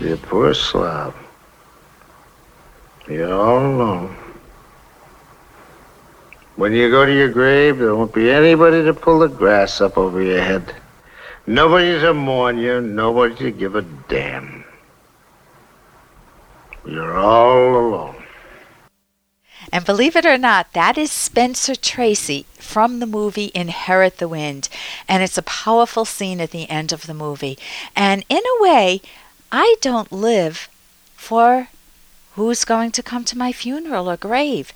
You poor slob. You're all alone. When you go to your grave, there won't be anybody to pull the grass up over your head. Nobody to mourn you, nobody to give a damn. You're all alone. And believe it or not, that is Spencer Tracy from the movie Inherit the Wind. And it's a powerful scene at the end of the movie. And in a way, I don't live for who's going to come to my funeral or grave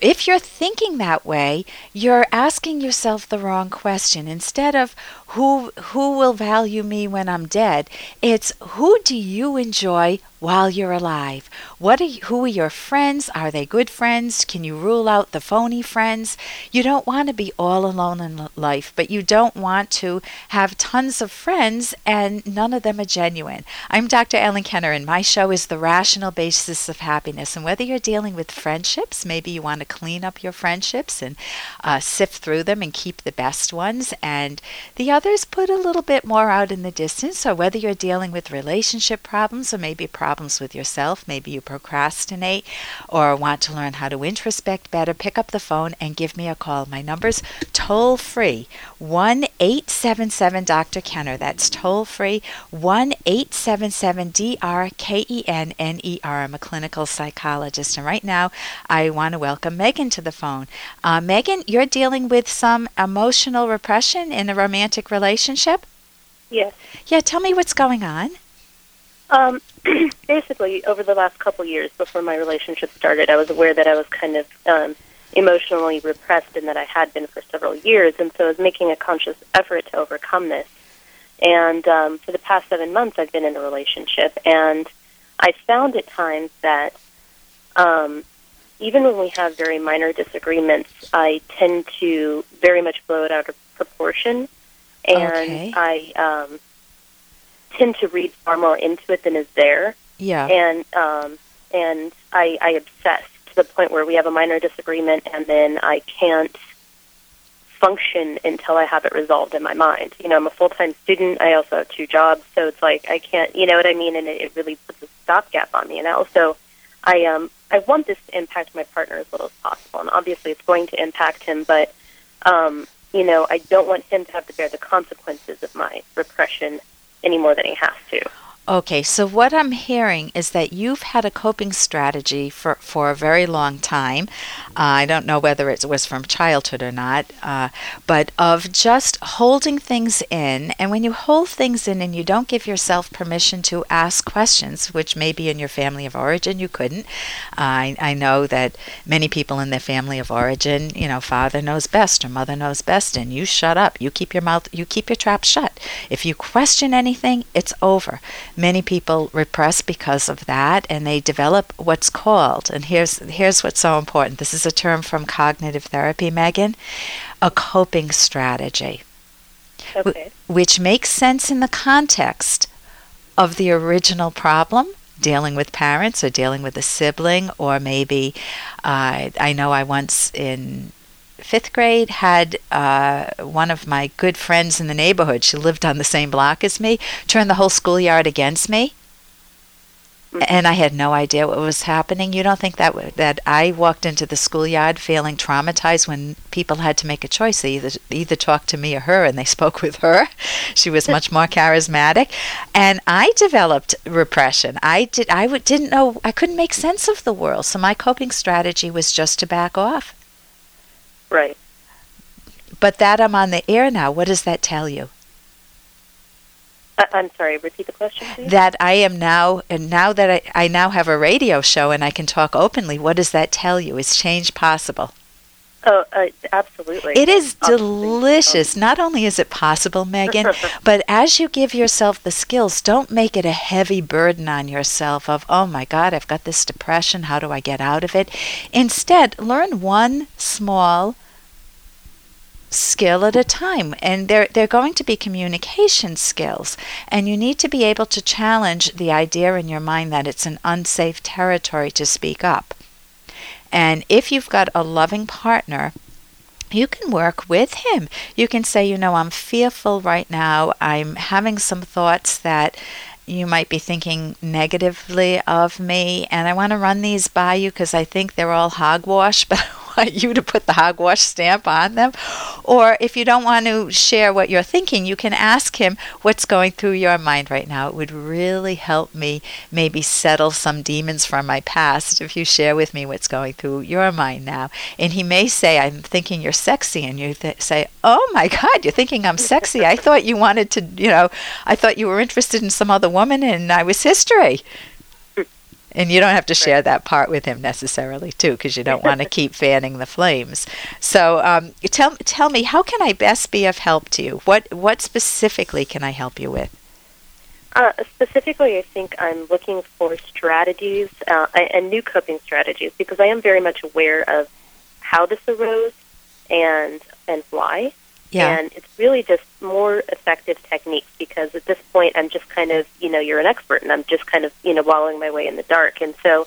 if you're thinking that way, you're asking yourself the wrong question. Instead of who who will value me when I'm dead, it's who do you enjoy while you're alive? What are you, who are your friends? Are they good friends? Can you rule out the phony friends? You don't want to be all alone in life, but you don't want to have tons of friends and none of them are genuine. I'm Dr. Ellen Kenner and my show is The Rational Basis of Happiness. And whether you're dealing with friendships, maybe you want to clean up your friendships and uh, sift through them and keep the best ones and the others put a little bit more out in the distance, or whether you're dealing with relationship problems or maybe problems problems with yourself, maybe you procrastinate or want to learn how to introspect better, pick up the phone and give me a call. My number's toll free 1 877 Dr. Kenner. That's toll free 1 877 D R K E N N E R. I'm a clinical psychologist. And right now, I want to welcome Megan to the phone. Uh, Megan, you're dealing with some emotional repression in a romantic relationship? Yes. Yeah, tell me what's going on. Um, basically, over the last couple years before my relationship started, I was aware that I was kind of um, emotionally repressed and that I had been for several years, and so I was making a conscious effort to overcome this. And um, for the past seven months, I've been in a relationship, and I found at times that um, even when we have very minor disagreements, I tend to very much blow it out of proportion, and okay. I um, tend to read far more into it than is there. Yeah. And um, and I, I obsess to the point where we have a minor disagreement, and then I can't function until I have it resolved in my mind. You know, I'm a full time student. I also have two jobs, so it's like I can't. You know what I mean? And it, it really puts a stopgap on me. And I also, I um I want this to impact my partner as little as possible, and obviously it's going to impact him, but um, you know, I don't want him to have to bear the consequences of my repression any more than he has to. Okay, so what I'm hearing is that you've had a coping strategy for, for a very long time. Uh, I don't know whether it was from childhood or not, uh, but of just holding things in. And when you hold things in and you don't give yourself permission to ask questions, which maybe in your family of origin you couldn't, uh, I, I know that many people in their family of origin, you know, father knows best or mother knows best, and you shut up. You keep your mouth, you keep your trap shut. If you question anything, it's over many people repress because of that and they develop what's called and here's here's what's so important this is a term from cognitive therapy megan a coping strategy okay. which makes sense in the context of the original problem dealing with parents or dealing with a sibling or maybe uh, i know i once in fifth grade had uh, one of my good friends in the neighborhood. She lived on the same block as me. Turned the whole schoolyard against me, mm-hmm. and I had no idea what was happening. You don't think that w- that I walked into the schoolyard feeling traumatized when people had to make a choice? They either either talked to me or her, and they spoke with her. She was much more charismatic, and I developed repression. I did. I w- didn't know. I couldn't make sense of the world. So my coping strategy was just to back off. Right. But that I'm on the air now, what does that tell you? Uh, I'm sorry, repeat the question, please. That I am now, and now that I, I now have a radio show and I can talk openly, what does that tell you? Is change possible? Oh, uh, absolutely. It is delicious. Not only is it possible, Megan, but as you give yourself the skills, don't make it a heavy burden on yourself of, oh my God, I've got this depression. How do I get out of it? Instead, learn one small skill at a time and they're they're going to be communication skills and you need to be able to challenge the idea in your mind that it's an unsafe territory to speak up and if you've got a loving partner, you can work with him. You can say, you know, I'm fearful right now. I'm having some thoughts that you might be thinking negatively of me, and I want to run these by you because I think they're all hogwash, but I want you to put the hogwash stamp on them. Or if you don't want to share what you're thinking, you can ask him what's going through your mind right now. It would really help me maybe settle some demons from my past if you share with me what's going through your mind now. And he may say, I'm thinking you're sexy. And you th- say, Oh my God, you're thinking I'm sexy. I thought you wanted to, you know, I thought you were interested in some other woman and I was history. And you don't have to share that part with him necessarily, too, because you don't want to keep fanning the flames. So, um, tell tell me, how can I best be of help to you? What what specifically can I help you with? Uh, specifically, I think I'm looking for strategies uh, and new coping strategies because I am very much aware of how this arose and and why. Yeah. And it's really just more effective techniques because at this point I'm just kind of, you know, you're an expert and I'm just kind of, you know, wallowing my way in the dark. And so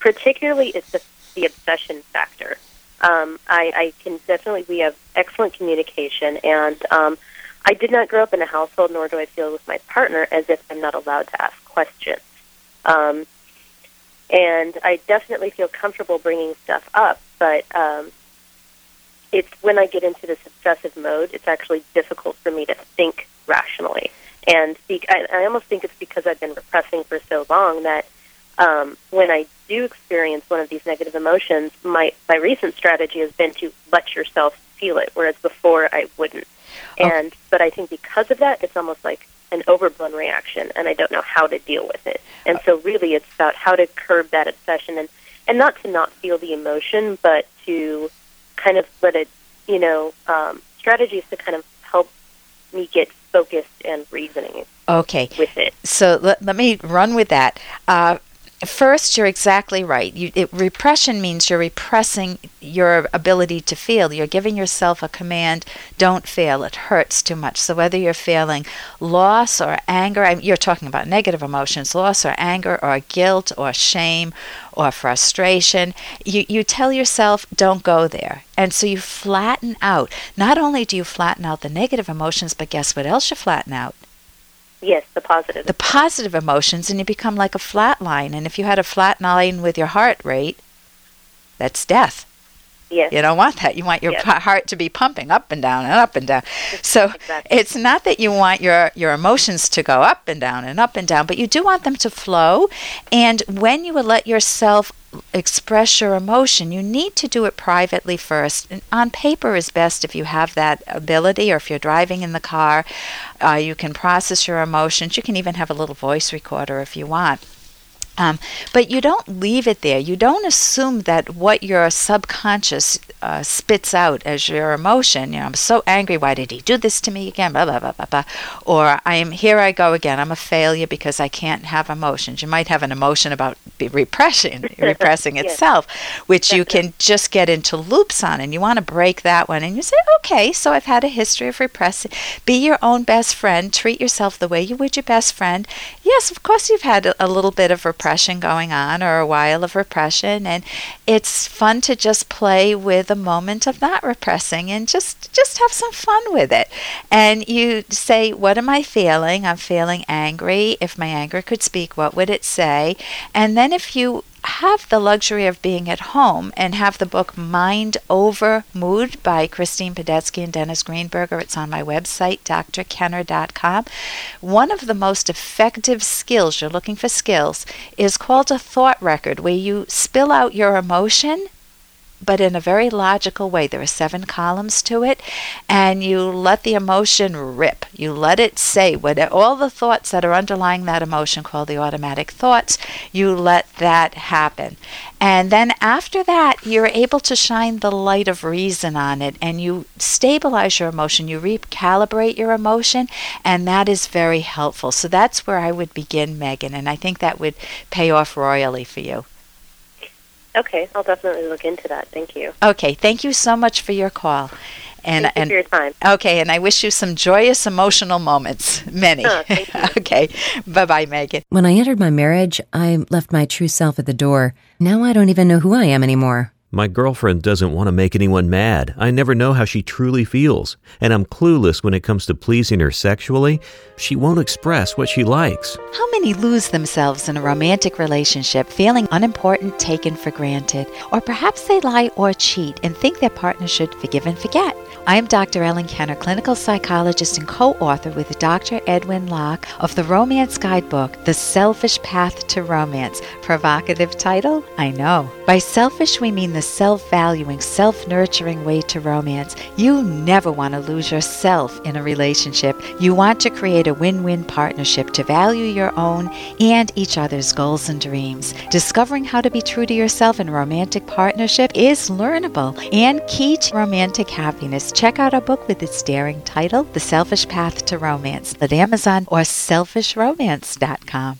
particularly it's the, the obsession factor. Um, I, I can definitely, we have excellent communication and um, I did not grow up in a household, nor do I feel with my partner as if I'm not allowed to ask questions. Um, and I definitely feel comfortable bringing stuff up, but um, it's when I get into this obsessive mode, it's actually difficult for me to think rationally. And be, I, I almost think it's because I've been repressing for so long that um, when I do experience one of these negative emotions, my, my recent strategy has been to let yourself feel it, whereas before I wouldn't. Oh. And but I think because of that, it's almost like an overblown reaction, and I don't know how to deal with it. And so, really, it's about how to curb that obsession and and not to not feel the emotion, but to kind of let it, you know, um, strategies to kind of help me get focused and reasoning. Okay. With it. So let, let me run with that. Uh, First, you're exactly right. You, it, repression means you're repressing your ability to feel. You're giving yourself a command, don't feel. It hurts too much. So, whether you're feeling loss or anger, I mean, you're talking about negative emotions, loss or anger or guilt or shame or frustration, you, you tell yourself, don't go there. And so you flatten out. Not only do you flatten out the negative emotions, but guess what else you flatten out? Yes, the positive. The positive emotions, and you become like a flat line. And if you had a flat line with your heart rate, that's death. Yes. You don't want that. You want your yes. heart to be pumping up and down and up and down. So exactly. it's not that you want your, your emotions to go up and down and up and down, but you do want them to flow. And when you let yourself express your emotion, you need to do it privately first. And on paper is best if you have that ability, or if you're driving in the car, uh, you can process your emotions. You can even have a little voice recorder if you want. Um, but you don't leave it there. You don't assume that what your subconscious uh, spits out as your emotion, you know, I'm so angry, why did he do this to me again? Blah, blah, blah, blah, blah. Or I am, here I go again, I'm a failure because I can't have emotions. You might have an emotion about repression, repressing yes. itself, which you can just get into loops on, and you want to break that one. And you say, okay, so I've had a history of repressing. Be your own best friend. Treat yourself the way you would your best friend. Yes, of course, you've had a, a little bit of repression repression going on or a while of repression and it's fun to just play with a moment of not repressing and just just have some fun with it. And you say what am i feeling? I'm feeling angry. If my anger could speak what would it say? And then if you have the luxury of being at home and have the book Mind Over Mood by Christine Padesky and Dennis Greenberger. It's on my website, drkenner.com. One of the most effective skills, you're looking for skills, is called a thought record, where you spill out your emotion but in a very logical way. There are seven columns to it, and you let the emotion rip. You let it say what all the thoughts that are underlying that emotion, called the automatic thoughts, you let that happen. And then after that, you're able to shine the light of reason on it and you stabilize your emotion, you recalibrate your emotion, and that is very helpful. So that's where I would begin, Megan, and I think that would pay off royally for you. Okay, I'll definitely look into that. Thank you. Okay, thank you so much for your call. And, thank and for your time. Okay, and I wish you some joyous emotional moments, many. Oh, okay, bye bye, Megan. When I entered my marriage, I left my true self at the door. Now I don't even know who I am anymore. My girlfriend doesn't want to make anyone mad. I never know how she truly feels, and I'm clueless when it comes to pleasing her sexually. She won't express what she likes. How many lose themselves in a romantic relationship, feeling unimportant, taken for granted? Or perhaps they lie or cheat and think their partner should forgive and forget. I am Dr. Ellen Kenner, clinical psychologist and co author with Dr. Edwin Locke of the Romance Guidebook, The Selfish Path to Romance. Provocative title? I know. By selfish, we mean the self valuing, self nurturing way to romance. You never want to lose yourself in a relationship. You want to create a win win partnership to value your own and each other's goals and dreams. Discovering how to be true to yourself in romantic partnership is learnable and key to romantic happiness. Check out our book with its daring title, The Selfish Path to Romance, at Amazon or selfishromance.com.